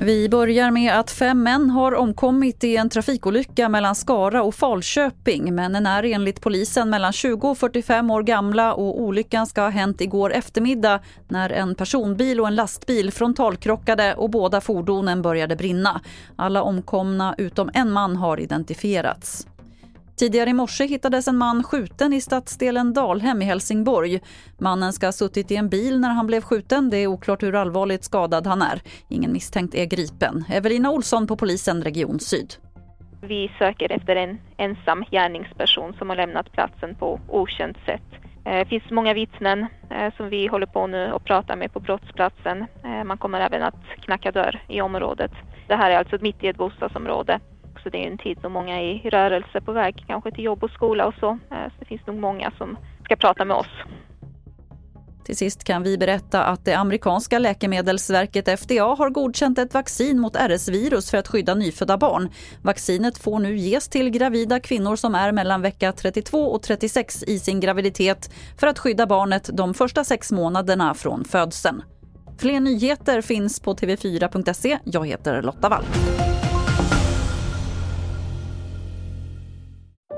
Vi börjar med att fem män har omkommit i en trafikolycka mellan Skara och Falköping. Männen är enligt polisen mellan 20 och 45 år gamla och olyckan ska ha hänt igår eftermiddag när en personbil och en lastbil frontalkrockade och båda fordonen började brinna. Alla omkomna utom en man har identifierats. Tidigare i morse hittades en man skjuten i stadsdelen Dalhem i Helsingborg. Mannen ska ha suttit i en bil när han blev skjuten. Det är oklart hur allvarligt skadad han är. Ingen misstänkt är gripen. Evelina Olsson på polisen Region Syd. Vi söker efter en ensam gärningsperson som har lämnat platsen på okänt sätt. Det finns många vittnen eh, som vi håller på nu och pratar med på brottsplatsen. Eh, man kommer även att knacka dörr i området. Det här är alltså mitt i ett bostadsområde också. Det är en tid då många är i rörelse på väg kanske till jobb och skola och så. Eh, så det finns nog många som ska prata med oss. Till sist kan vi berätta att det amerikanska läkemedelsverket FDA har godkänt ett vaccin mot RS-virus för att skydda nyfödda barn. Vaccinet får nu ges till gravida kvinnor som är mellan vecka 32 och 36 i sin graviditet för att skydda barnet de första sex månaderna från födseln. Fler nyheter finns på tv4.se. Jag heter Lotta Wall.